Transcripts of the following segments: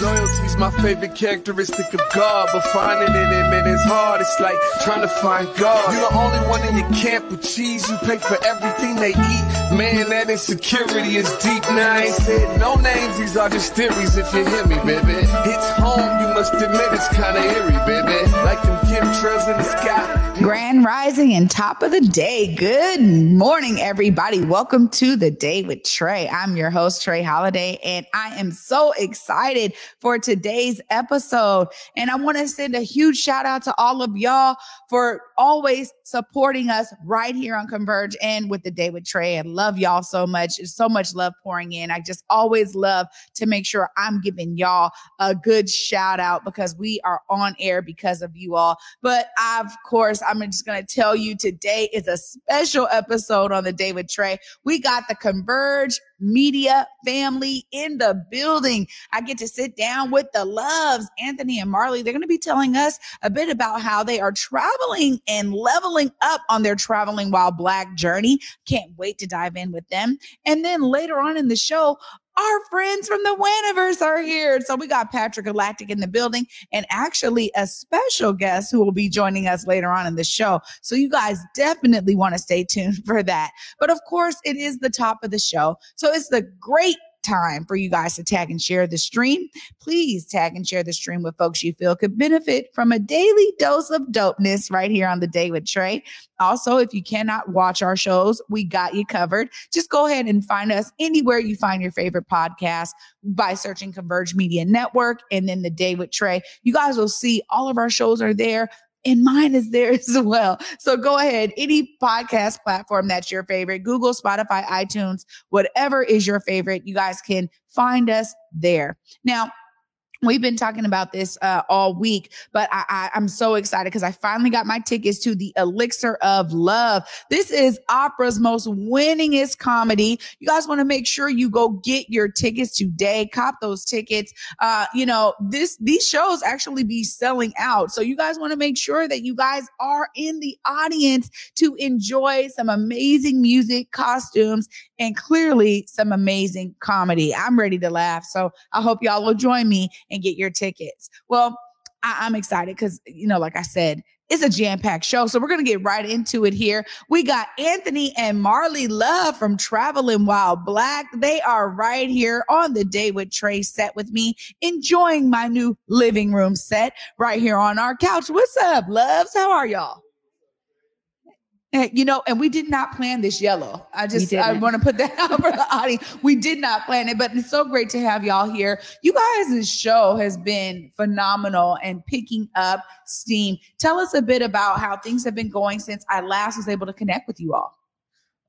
Loyalty's my favorite characteristic of God, but finding it in it is hard. It's like trying to find God. You're the only one in your camp with cheese. You pay for everything they eat. Man, that insecurity is deep. Now I ain't said no names. These are just theories. If you hear me, baby, it's home. You must admit it's kinda eerie, baby. Like them chemtrails in the sky. Grand Rising and top of the day. Good morning, everybody. Welcome to the day with Trey. I'm your host, Trey Holiday, and I am so excited for today's episode. And I want to send a huge shout out to all of y'all for always supporting us right here on Converge and with the day with Trey. I love y'all so much. There's so much love pouring in. I just always love to make sure I'm giving y'all a good shout out because we are on air because of you all. But of course, I'm just going to tell you today is a special episode on the day with Trey. We got the Converge media family in the building. I get to sit down with the loves, Anthony and Marley. They're going to be telling us a bit about how they are traveling and leveling up on their traveling while black journey. Can't wait to dive in with them. And then later on in the show, our friends from the Waniverse are here. So we got Patrick Galactic in the building and actually a special guest who will be joining us later on in the show. So you guys definitely want to stay tuned for that. But of course, it is the top of the show. So it's the great time for you guys to tag and share the stream. Please tag and share the stream with folks you feel could benefit from a daily dose of dopeness right here on the day with Trey. Also, if you cannot watch our shows, we got you covered. Just go ahead and find us anywhere you find your favorite podcast by searching Converge Media Network and then the day with Trey. You guys will see all of our shows are there and mine is there as well. So go ahead, any podcast platform that's your favorite, Google, Spotify, iTunes, whatever is your favorite, you guys can find us there. Now, We've been talking about this uh, all week, but I, I, I'm so excited because I finally got my tickets to the Elixir of Love. This is opera's most winningest comedy. You guys want to make sure you go get your tickets today. Cop those tickets. Uh, you know, this these shows actually be selling out, so you guys want to make sure that you guys are in the audience to enjoy some amazing music, costumes, and clearly some amazing comedy. I'm ready to laugh, so I hope y'all will join me and get your tickets. Well, I- am excited because, you know, like I said, it's a jam packed show. So we're going to get right into it here. We got Anthony and Marley Love from Traveling While Black. They are right here on the Day with Trey set with me, enjoying my new living room set right here on our couch. What's up, loves? How are y'all? You know, and we did not plan this yellow. I just I want to put that out for the audience. We did not plan it, but it's so great to have y'all here. You guys' this show has been phenomenal and picking up steam. Tell us a bit about how things have been going since I last was able to connect with you all.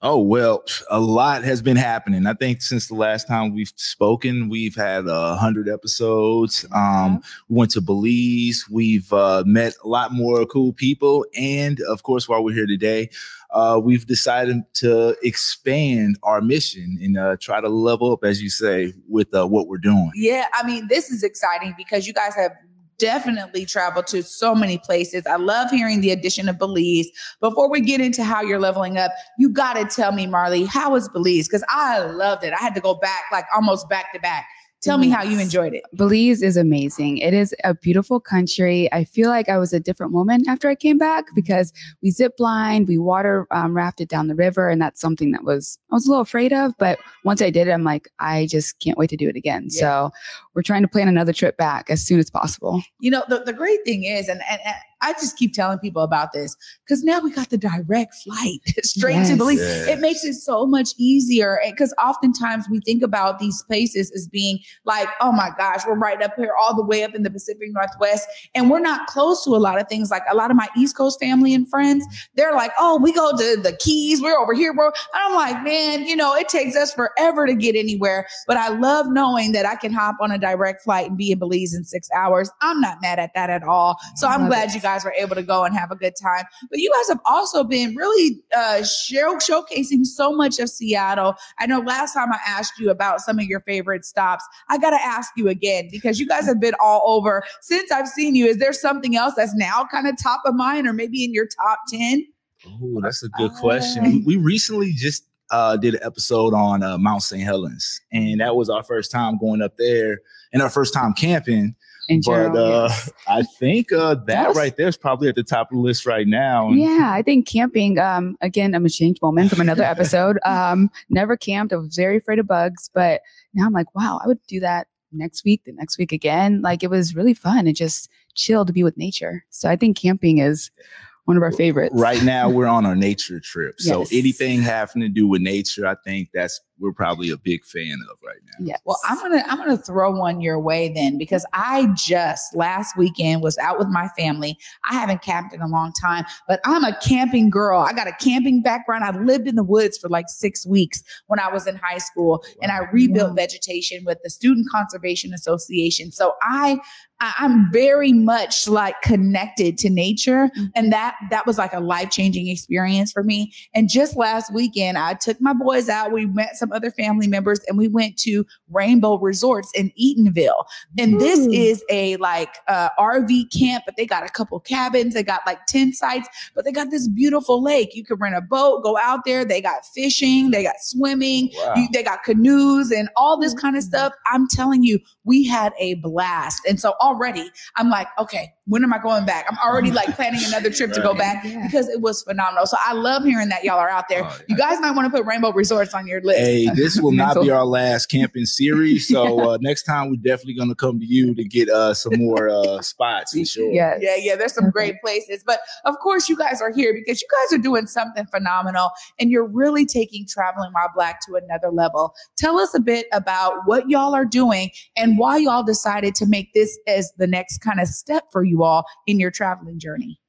Oh, well, a lot has been happening. I think since the last time we've spoken, we've had a hundred episodes. Um, we went to Belize. We've uh, met a lot more cool people. And of course, while we're here today, uh, we've decided to expand our mission and uh, try to level up, as you say, with uh, what we're doing. Yeah, I mean, this is exciting because you guys have definitely traveled to so many places. I love hearing the addition of Belize. Before we get into how you're leveling up, you got to tell me, Marley, how was Belize? Because I loved it. I had to go back, like almost back to back. Tell me how you enjoyed it. Belize is amazing. It is a beautiful country. I feel like I was a different woman after I came back because we zip lined, we water um, rafted down the river, and that's something that was I was a little afraid of. But once I did it, I'm like, I just can't wait to do it again. Yeah. So we're trying to plan another trip back as soon as possible. You know, the, the great thing is, and, and, and I just keep telling people about this because now we got the direct flight straight yes. to Belize. Yes. It makes it so much easier because oftentimes we think about these places as being like, oh my gosh, we're right up here, all the way up in the Pacific Northwest, and we're not close to a lot of things. Like a lot of my East Coast family and friends, they're like, oh, we go to the Keys, we're over here, bro. And I'm like, man, you know, it takes us forever to get anywhere, but I love knowing that I can hop on a direct flight and be in Belize in six hours. I'm not mad at that at all. So I'm glad it. you guys guys were able to go and have a good time. But you guys have also been really uh, show, showcasing so much of Seattle. I know last time I asked you about some of your favorite stops. I got to ask you again because you guys have been all over since I've seen you. Is there something else that's now kind of top of mind or maybe in your top 10? Oh, that's a good question. We, we recently just uh, did an episode on uh, Mount St. Helens, and that was our first time going up there and our first time camping. In but uh, yes. I think uh, that right there is probably at the top of the list right now. And Yeah, I think camping, um, again, I'm a changed woman from another episode. Um, never camped. I was very afraid of bugs, but now I'm like, wow, I would do that next week, the next week again. Like it was really fun and just chill to be with nature. So I think camping is one of our favorites. Right now, we're on our nature trip. So Yes. anything having to do with nature, I think that's we're probably a big fan of right now. Yeah. Well, I'm gonna I'm gonna throw one your way then because I just last weekend was out with my family. I haven't camped in a long time, but I'm a camping girl. I got a camping background. I lived in the woods for like six weeks when I was in high school, and I rebuilt Wow. vegetation with the Student Conservation Association. So I I- I'm very much like connected to nature, mm-hmm. and that that was like a life changing experience for me. And just last weekend, I took my boys out. We met some other family members, and we went to Rainbow Resorts in Eatonville. And this is a like uh, RV camp, but they got a couple cabins. They got like tent sites, but they got this beautiful lake. You can rent a boat, go out there. They got fishing, they got swimming, Wow. you, they got canoes and all this kind of stuff. I'm telling you, we had a blast. And so already I'm like, okay, when am I going back? I'm already like planning another trip to go back Yeah. because it was phenomenal. So I love hearing that y'all are out there. Oh, You guys might want to put Rainbow Resorts on your list. Hey, this will not be our last camping series. So uh, next time we're definitely going to come to you to get uh, some more uh, spots for sure. Yes. Yeah, yeah, there's some great places. But of course, you guys are here because you guys are doing something phenomenal and you're really taking Traveling While Black to another level. Tell us a bit about what y'all are doing and why y'all decided to make this as the next kind of step for you all in your traveling journey.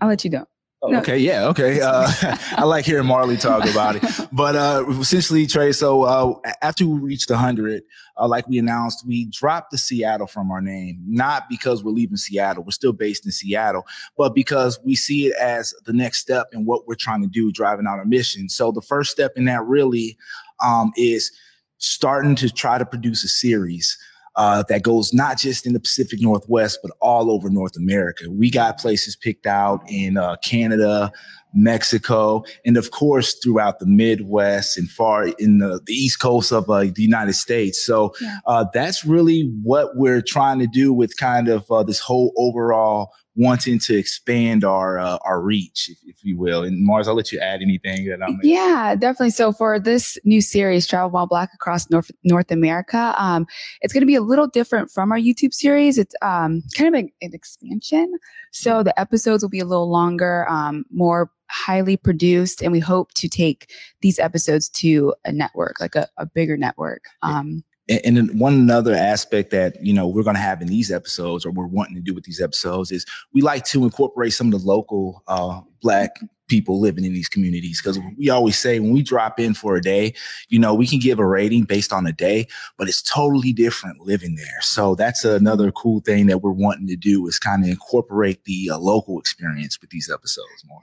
I'll let you go. Oh, Okay, yeah, okay. Uh, I like hearing Marley talk about it. But uh, essentially, Trey, so uh, after we reached 100, uh, like we announced, we dropped the Seattle from our name, not because we're leaving Seattle. We're still based in Seattle, but because we see it as the next step in what we're trying to do, driving out our mission. So the first step in that really um, is starting to try to produce a series uh, that goes not just in the Pacific Northwest, but all over North America. We got places picked out in uh, Canada, Mexico, and of course throughout the Midwest and far in the, the East Coast of uh, the United States. So Yeah. uh, that's really what we're trying to do with kind of uh, this whole overall wanting to expand our uh, our reach, if, if you will. And Mars, I'll let you add anything that I'm. Yeah, definitely. So for this new series, Travel While Black Across North North America, um, it's going to be a little different from our YouTube series. It's um, kind of an, an expansion. So the episodes will be a little longer, um, more highly produced, and we hope to take these episodes to a network, like a, a bigger network. Um, And, then one another aspect that you know we're going to have in these episodes, or we're wanting to do with these episodes, is we like to incorporate some of the local uh, Black people living in these communities because we always say when we drop in for a day, you know, we can give a rating based on a day, but it's totally different living there. So that's another cool thing that we're wanting to do is kind of incorporate the uh, local experience with these episodes more.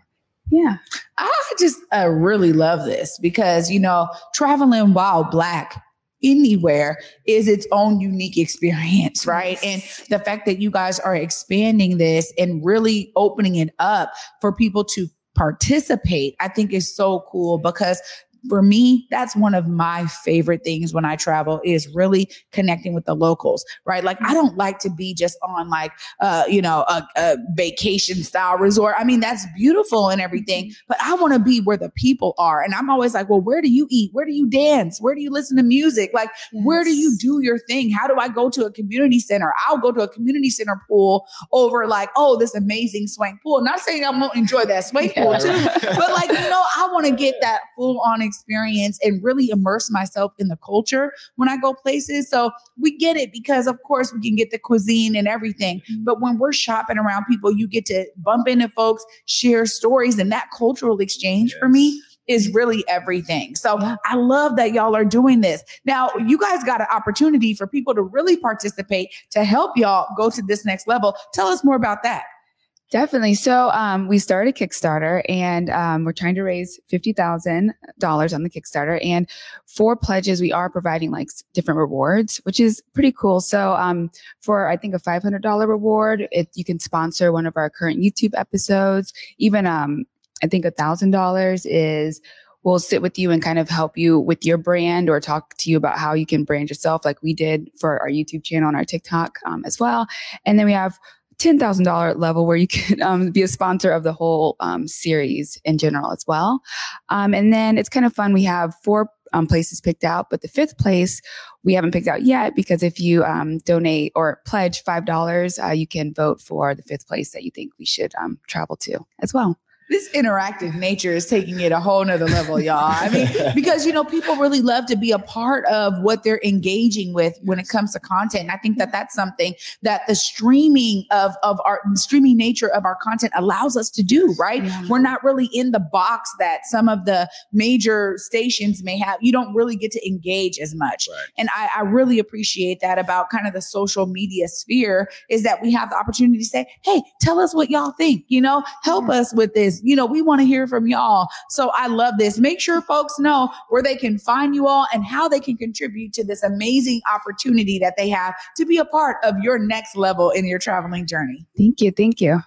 yeah. I just uh, really love this because, you know, traveling while black anywhere is its own unique experience, right? And the fact that you guys are expanding this and really opening it up for people to participate, I think is so cool because for me, that's one of my favorite things when I travel is really connecting with the locals, right? Like I don't like to be just on like, uh, you know, a, a vacation style resort. I mean, that's beautiful and everything, but I want to be where the people are. And I'm always like, well, where do you eat? Where do you dance? Where do you listen to music? Like, where do you do your thing? How do I go to a community center? I'll go to a community center pool over like, oh, this amazing swank pool. Not saying I won't enjoy that swank pool Yeah. too, but like, you know, I want to get that full on experience and really immerse myself in the culture when I go places. So we get it because, of course, we can get the cuisine and everything. Mm-hmm. But when we're shopping around people, you get to bump into folks, share stories, and that cultural exchange for me is really everything. So I love that y'all are doing this. Now, you guys got an opportunity for people to really participate to help y'all go to this next level. Tell us more about that. Definitely. So um, we started Kickstarter, and um, we're trying to raise fifty thousand dollars on the Kickstarter. And for pledges, we are providing like different rewards, which is pretty cool. So um, for I think a five hundred dollar reward, it, you can sponsor one of our current YouTube episodes, even um, I think a thousand dollars is we'll sit with you and kind of help you with your brand or talk to you about how you can brand yourself, like we did for our YouTube channel and our TikTok um, as well. And then we have $10,000 level where you can um, be a sponsor of the whole um, series in general as well. Um, and then it's kind of fun. We have four um, places picked out, but the fifth place we haven't picked out yet because if you um, donate or pledge $5, uh, you can vote for the fifth place that you think we should um, travel to as well this interactive nature is taking it a whole nother level, y'all. I mean, because you know, people really love to be a part of what they're engaging with when it comes to content. And I think that that's something that the streaming of of our streaming nature of our content allows us to do. Right? Yeah. We're not really in the box that some of the major stations may have. You don't really get to engage as much, right. and I, I really appreciate that about kind of the social media sphere is that we have the opportunity to say, "Hey, tell us what y'all think." You know, help yeah. us with this you know, we want to hear from y'all. So I love this. Make sure folks know where they can find you all and how they can contribute to this amazing opportunity that they have to be a part of your next level in your traveling journey. Thank you. Thank you.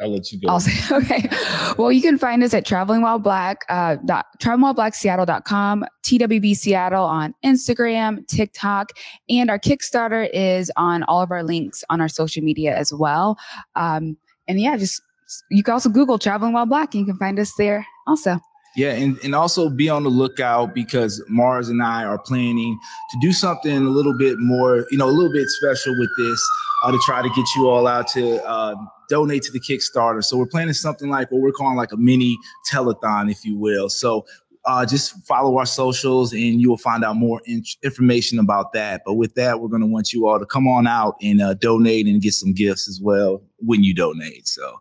I'll let you go. I'll say, okay. Well, you can find us at Traveling While Black, uh, travelingwhileblackseattle.com, TWB Seattle on Instagram, TikTok, and our Kickstarter is on all of our links on our social media as well. Um, and yeah, just you can also Google Traveling While Black and you can find us there also. Yeah, and, and also be on the lookout because Mars and I are planning to do something a little bit more, you know, a little bit special with this uh, to try to get you all out to uh, donate to the Kickstarter. So we're planning something like what we're calling like a mini telethon, if you will. So uh, just follow our socials and you will find out more in- information about that. But with that, we're going to want you all to come on out and uh, donate and get some gifts as well when you donate. So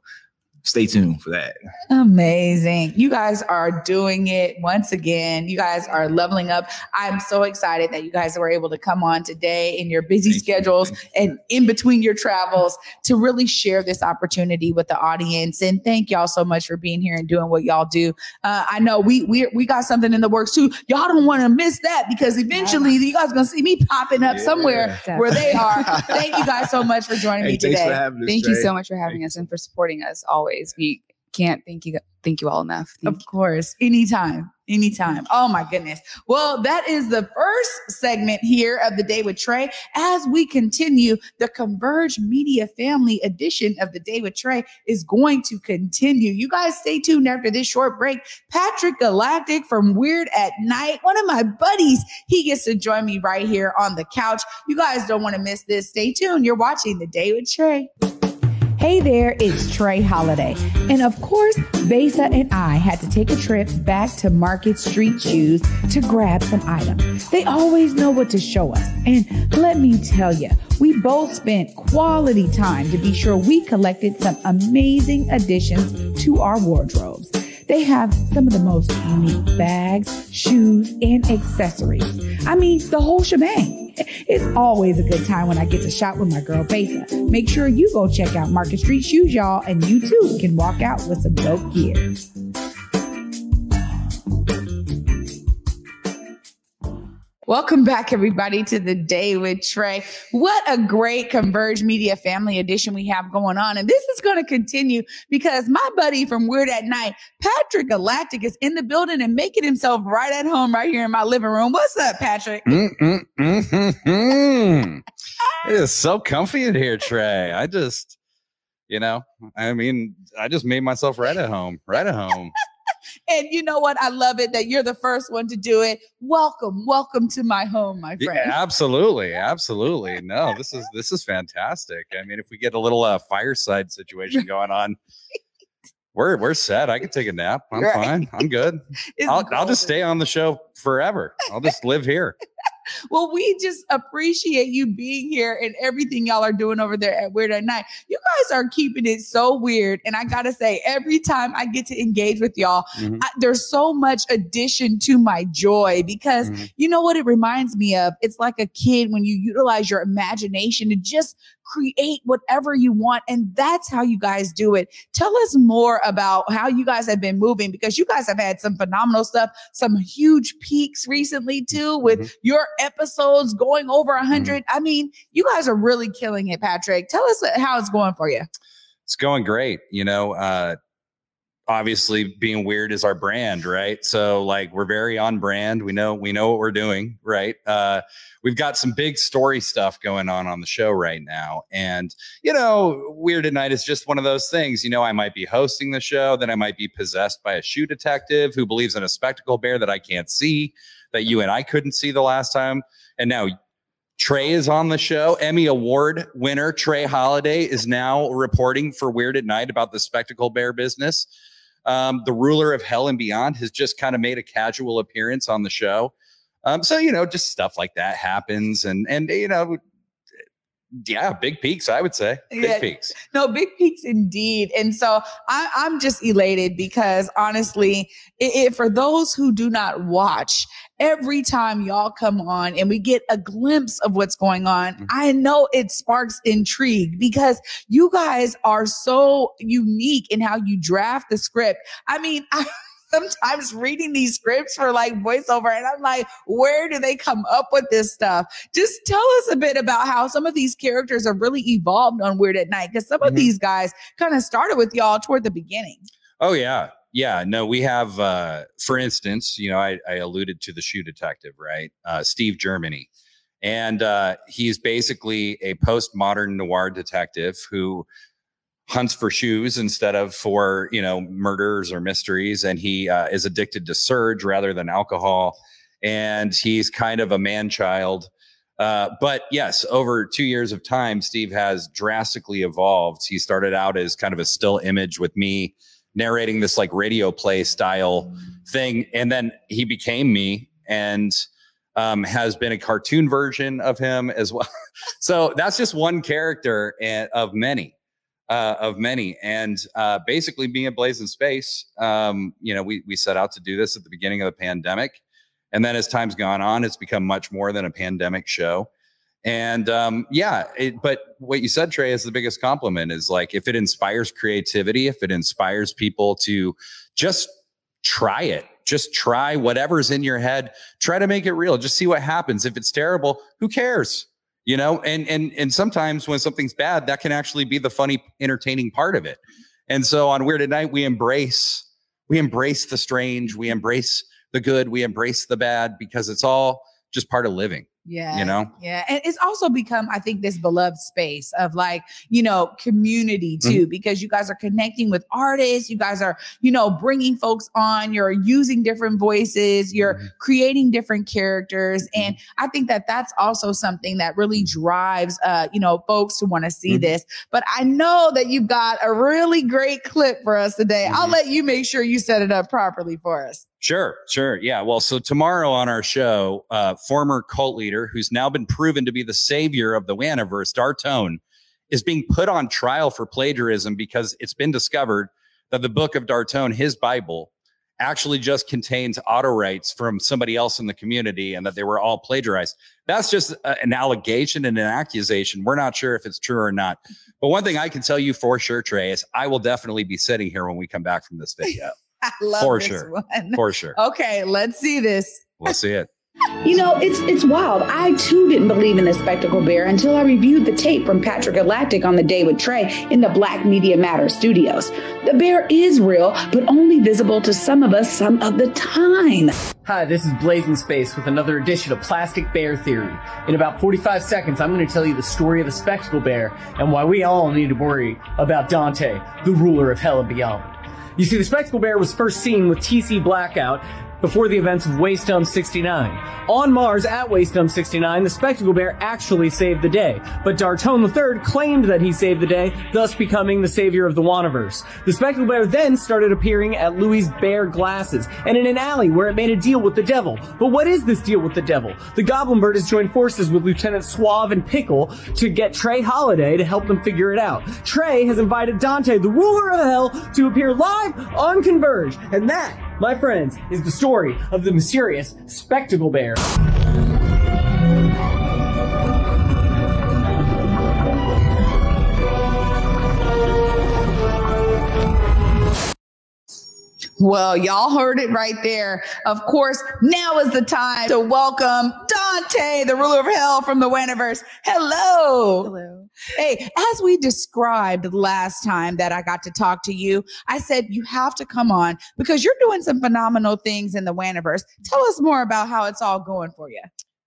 stay tuned for that. Amazing. You guys are doing it once again. You guys are leveling up. I'm so excited that you guys were able to come on today in your busy Thank schedules you. and in between your travels to really share this opportunity with the audience. And thank y'all so much for being here and doing what y'all do. Uh, I know we we we got something in the works too. Y'all don't want to miss that because eventually you guys gonna see me popping up yeah. somewhere where they are. thank you guys so much for joining hey, me today. Thank you so much for having us and for supporting us always always. We can't thank you thank you all enough. Thank of course. Anytime. Anytime. Oh my goodness. Well, that is the first segment here of the day with Trey. As we continue, the Converge Media Family edition of the day with Trey is going to continue. You guys stay tuned after this short break. Patrick Galactic from Weird at Night, one of my buddies, he gets to join me right here on the couch. You guys don't want to miss this. Stay tuned. You're watching the day with Trey. Hey there, it's Trey Holiday. And of course, Besa and I had to take a trip back to Market Street Shoes to grab some items. They always know what to show us. And let me tell you, we both spent quality time to be sure we collected some amazing additions to our wardrobes. They have some of the most unique bags, shoes, and accessories. I mean, the whole shebang. It's always a good time when I get to shop with my girl Besa. Make sure you go check out Market Street Shoes, y'all, and you too can walk out with some dope gear. Welcome back, everybody, to the day with Trey. What a great Converge Media Family Edition we have going on. And this is going to continue because my buddy from Weird at Night, Patrick Galactic, is in the building and making himself right at home right here in my living room. What's up, Patrick? Mm-mm-mm-mm-mm. it is so comfy in here, Trey. I just, you know, I mean, I just made myself right at home, right at home and you know what? I love it that you're the first one to do it. Welcome, welcome to my home, my friend. Yeah, absolutely, absolutely. No, this is this is fantastic. I mean, if we get a little uh, fireside situation going on. We're we're set. I can take a nap. I'm right. fine. I'm good. I'll, I'll just stay on the show forever. I'll just live here well, we just appreciate you being here and everything y'all are doing over there at Weird at Night. You guys are keeping it so weird. And I got to say, every time I get to engage with y'all, mm-hmm. I, there's so much addition to my joy because mm-hmm. you know what it reminds me of? It's like a kid when you utilize your imagination to just create whatever you want. And that's how you guys do it. Tell us more about how you guys have been moving because you guys have had some phenomenal stuff, some huge peaks recently too, with mm-hmm. your episodes going over a 100. Mm-hmm. I mean, you guys are really killing it, Patrick. Tell us how it's going for you. It's going great. You know, uh, obviously being weird is our brand, right? So like we're very on brand. We know we know what we're doing, right? Uh, we've got some big story stuff going on on the show right now, and you know, Weird at Night is just one of those things. You know, I might be hosting the show, then I might be possessed by a shoe detective who believes in a spectacle bear that I can't see, that you and I couldn't see the last time, and now Trey is on the show. Emmy Award winner Trey Holiday is now reporting for Weird at Night about the spectacle bear business. Um, the ruler of hell and beyond has just kind of made a casual appearance on the show. Um, so you know, just stuff like that happens, and and you know, yeah, big peaks, I would say. Big yeah, peaks. No, big peaks indeed. And so I, am just elated because honestly, it, it, for those who do not watch, every time y'all come on and we get a glimpse of what's going on, mm-hmm. I know it sparks intrigue because you guys are so unique in how you draft the script. I mean, I sometimes reading these scripts for like voiceover and I'm like, where do they come up with this stuff? Just tell us a bit about how some of these characters are really evolved on Weird at Night because some mm-hmm. of these guys kind of started with y'all toward the beginning. Oh, yeah. Yeah, no, we have, uh, for instance, you know, I, I alluded to the shoe detective, right? Uh, Steve Germany. And uh, he's basically a postmodern noir detective who hunts for shoes instead of for you know murders or mysteries and he uh, is addicted to surge rather than alcohol and he's kind of a man child uh, but yes over two years of time steve has drastically evolved. He started out as kind of a still image with me narrating this like radio play style thing and then he became me and um, has been a cartoon version of him as well. So that's just one character and, of many uh, of many. And uh, basically, being a Blaze in Space, um, you know, we we set out to do this at the beginning of the pandemic, and then as time's gone on, it's become much more than a pandemic show. And um, yeah, it, but what you said, Trey, is the biggest compliment. Is like if it inspires creativity, if it inspires people to just try it, just try whatever's in your head, try to make it real. Just see what happens. If it's terrible, who cares? You know and and and sometimes when something's bad that can actually be the funny entertaining part of it. And so on weird at night we embrace we embrace the strange we embrace the good we embrace the bad because it's all just part of living yeah. You know? Yeah. And it's also become, I think, this beloved space of like, you know, community too, mm-hmm. because you guys are connecting with artists. You guys are, you know, bringing folks on. You're using different voices. You're mm-hmm. creating different characters. Mm-hmm. And I think that that's also something that really drives, uh, you know, folks to want to see mm-hmm. this. But I know that you've got a really great clip for us today. I'll mm-hmm. let you make sure you set it up properly for us. Sure, sure. Yeah. Well, so tomorrow on our show, uh, former cult leader who's now been proven to be the savior of the Waniverse, Dartone, is being put on trial for plagiarism because it's been discovered that the book of Dartone, his Bible, actually just contains auto rights from somebody else in the community and that they were all plagiarized. That's just a, an allegation and an accusation. We're not sure if it's true or not. But one thing I can tell you for sure, Trey, is I will definitely be sitting here when we come back from this video. I love For this sure. one. For sure. Okay, let's see this. We'll see it. You know, it's it's wild. I too didn't believe in the spectacle bear until I reviewed the tape from Patrick Galactic on the day with Trey in the Black Media Matter studios. The bear is real, but only visible to some of us some of the time. Hi, this is Blazing Space with another edition of Plastic Bear Theory. In about 45 seconds, I'm going to tell you the story of the spectacle bear and why we all need to worry about Dante, the ruler of hell and beyond. You see, the Spectacle Bear was first seen with TC Blackout before the events of Waystone 69. On Mars at Waystone 69, the Spectacle Bear actually saved the day, but Dartone III claimed that he saved the day, thus becoming the savior of the Waniverse. The Spectacle Bear then started appearing at Louis' Bear Glasses and in an alley where it made a deal with the devil. But what is this deal with the devil? The Goblin Bird has joined forces with Lieutenant Suave and Pickle to get Trey Holiday to help them figure it out. Trey has invited Dante, the ruler of hell, to appear live on Converge, and that my friends, is the story of the mysterious spectacle bear. Well, y'all heard it right there. Of course, now is the time to welcome Dante, the ruler of hell from the Waniverse. Hello. Hello. Hey, as we described last time that I got to talk to you, I said you have to come on because you're doing some phenomenal things in the Waniverse. Tell us more about how it's all going for you.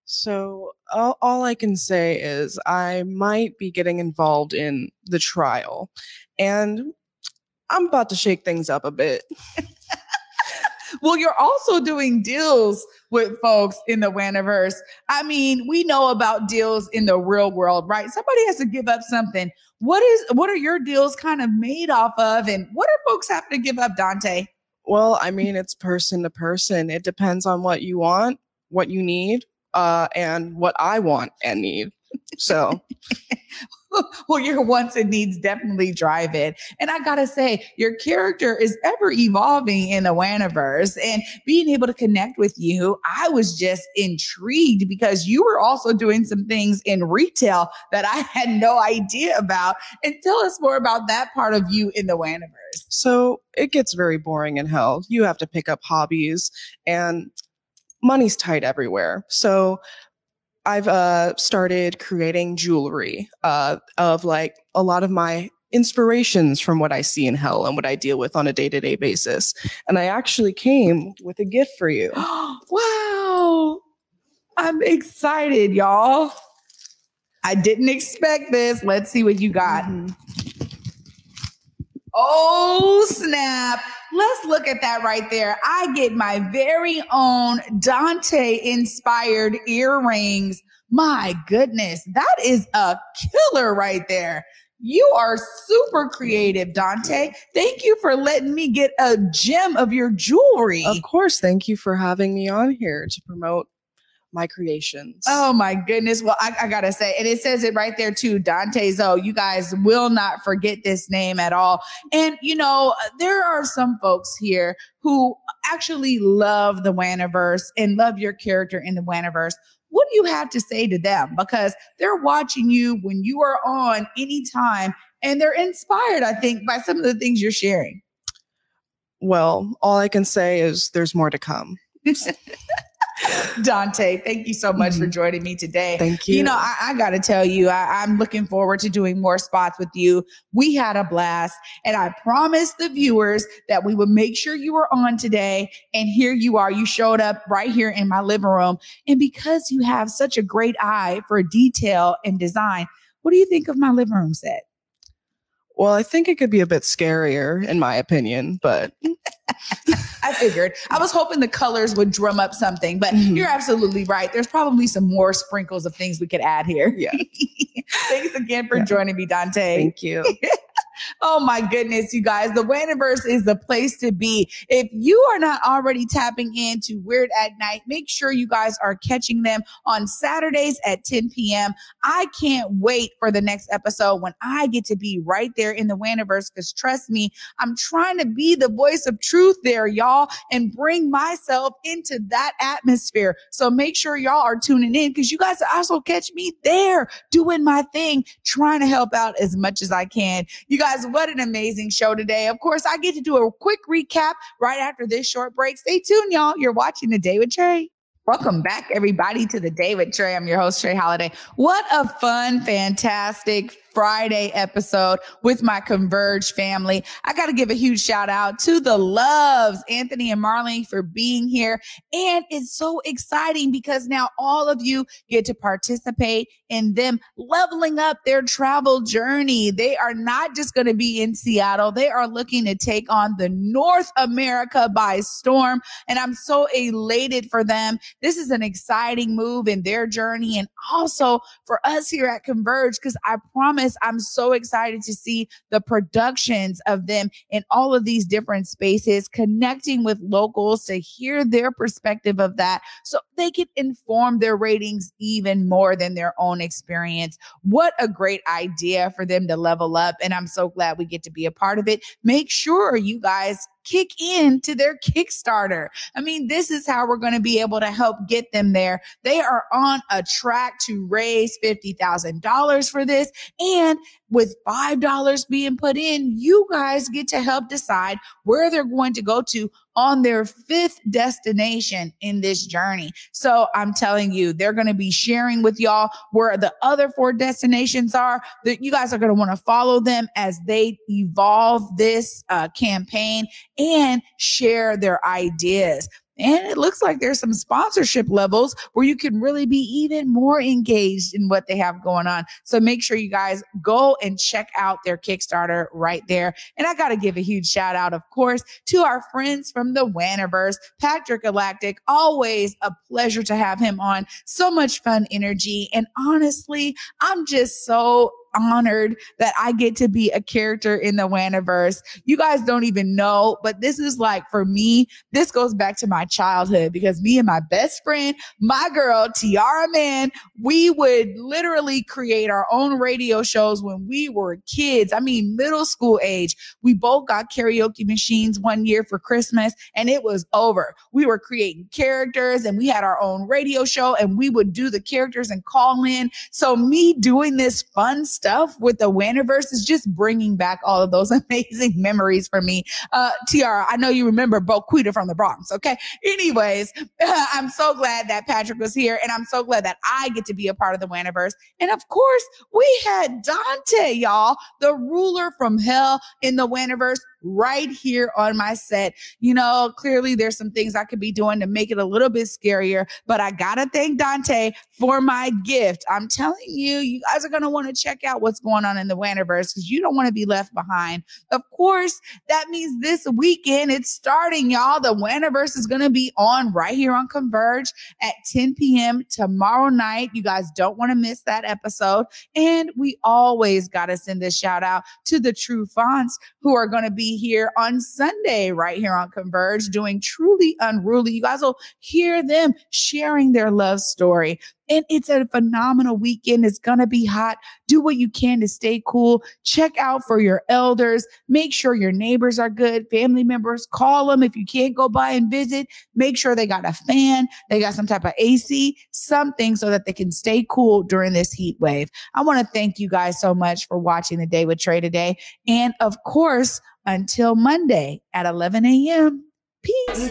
So, all, all I can say is I might be getting involved in the trial, and I'm about to shake things up a bit. well, you're also doing deals with folks in the Waniverse. I mean, we know about deals in the real world, right? Somebody has to give up something. What is what are your deals kind of made off of? And what are folks having to give up, Dante? Well, I mean, it's person to person. It depends on what you want, what you need, uh, and what I want and need. So well, your wants and needs definitely drive it. And I gotta say, your character is ever evolving in the Waniverse and being able to connect with you. I was just intrigued because you were also doing some things in retail that I had no idea about. And tell us more about that part of you in the Waniverse. So it gets very boring in hell. You have to pick up hobbies and money's tight everywhere. So I've uh, started creating jewelry uh, of like a lot of my inspirations from what I see in hell and what I deal with on a day to day basis. And I actually came with a gift for you. wow. I'm excited, y'all. I didn't expect this. Let's see what you got. Mm-hmm. Oh, snap. Let's look at that right there. I get my very own Dante inspired earrings. My goodness, that is a killer right there. You are super creative, Dante. Thank you for letting me get a gem of your jewelry. Of course. Thank you for having me on here to promote my creations. Oh my goodness. Well, I, I, gotta say, and it says it right there too, Dante Zoe. You guys will not forget this name at all. And you know, there are some folks here who actually love the Waniverse and love your character in the Waniverse. What do you have to say to them? Because they're watching you when you are on anytime and they're inspired, I think, by some of the things you're sharing. Well, all I can say is there's more to come. Dante, thank you so much mm-hmm. for joining me today. Thank you. You know, I, I got to tell you, I, I'm looking forward to doing more spots with you. We had a blast, and I promised the viewers that we would make sure you were on today. And here you are. You showed up right here in my living room. And because you have such a great eye for detail and design, what do you think of my living room set? Well, I think it could be a bit scarier, in my opinion, but. I figured. I was hoping the colors would drum up something, but mm-hmm. you're absolutely right. There's probably some more sprinkles of things we could add here. Yeah. Thanks again for yeah. joining me, Dante. Thank you. Oh my goodness, you guys. The Waniverse is the place to be. If you are not already tapping into Weird at Night, make sure you guys are catching them on Saturdays at 10 p.m. I can't wait for the next episode when I get to be right there in the Waniverse because trust me, I'm trying to be the voice of truth there, y'all, and bring myself into that atmosphere. So make sure y'all are tuning in because you guys also catch me there doing my thing, trying to help out as much as I can. You guys, what an amazing show today. Of course, I get to do a quick recap right after this short break. Stay tuned, y'all. You're watching The Day with Trey. Welcome back, everybody, to the day with Trey. I'm your host, Trey Holiday. What a fun, fantastic Friday episode with my Converge family. I got to give a huge shout out to the loves, Anthony and Marlene, for being here. And it's so exciting because now all of you get to participate in them leveling up their travel journey. They are not just going to be in Seattle, they are looking to take on the North America by storm. And I'm so elated for them. This is an exciting move in their journey and also for us here at Converge because I promise I'm so excited to see the productions of them in all of these different spaces, connecting with locals to hear their perspective of that so they can inform their ratings even more than their own experience. What a great idea for them to level up. And I'm so glad we get to be a part of it. Make sure you guys kick in to their Kickstarter. I mean, this is how we're going to be able to help get them there. They are on a track to raise $50,000 for this. And with $5 being put in, you guys get to help decide where they're going to go to on their fifth destination in this journey. So I'm telling you, they're going to be sharing with y'all where the other four destinations are that you guys are going to want to follow them as they evolve this uh, campaign and share their ideas. And it looks like there's some sponsorship levels where you can really be even more engaged in what they have going on. So make sure you guys go and check out their Kickstarter right there. And I got to give a huge shout out, of course, to our friends from the Waniverse, Patrick Galactic. Always a pleasure to have him on. So much fun energy. And honestly, I'm just so honored that I get to be a character in the Waniverse. You guys don't even know, but this is like for me, this goes back to my childhood because me and my best friend, my girl, Tiara Man, we would literally create our own radio shows when we were kids. I mean, middle school age. We both got karaoke machines one year for Christmas and it was over. We were creating characters and we had our own radio show and we would do the characters and call in. So me doing this fun stuff stuff with the Waniverse is just bringing back all of those amazing memories for me. Uh, Tiara, I know you remember Boquita from the Bronx. Okay. Anyways, I'm so glad that Patrick was here and I'm so glad that I get to be a part of the Waniverse. And of course, we had Dante, y'all, the ruler from hell in the Waniverse right here on my set. You know, clearly there's some things I could be doing to make it a little bit scarier, but I gotta thank Dante for my gift. I'm telling you, you guys are gonna want to check out what's going on in the Waniverse because you don't want to be left behind. Of course, that means this weekend it's starting, y'all. The Waniverse is gonna be on right here on Converge at 10 p.m. tomorrow night. You guys don't want to miss that episode. And we always gotta send a shout out to the True Fonts who are gonna be here on Sunday, right here on Converge, doing Truly Unruly. You guys will hear them sharing their love story. And it's a phenomenal weekend. It's going to be hot. Do what you can to stay cool. Check out for your elders. Make sure your neighbors are good, family members. Call them if you can't go by and visit. Make sure they got a fan, they got some type of AC, something so that they can stay cool during this heat wave. I want to thank you guys so much for watching the day with Trey today. And of course, until Monday at 11 a.m. Peace.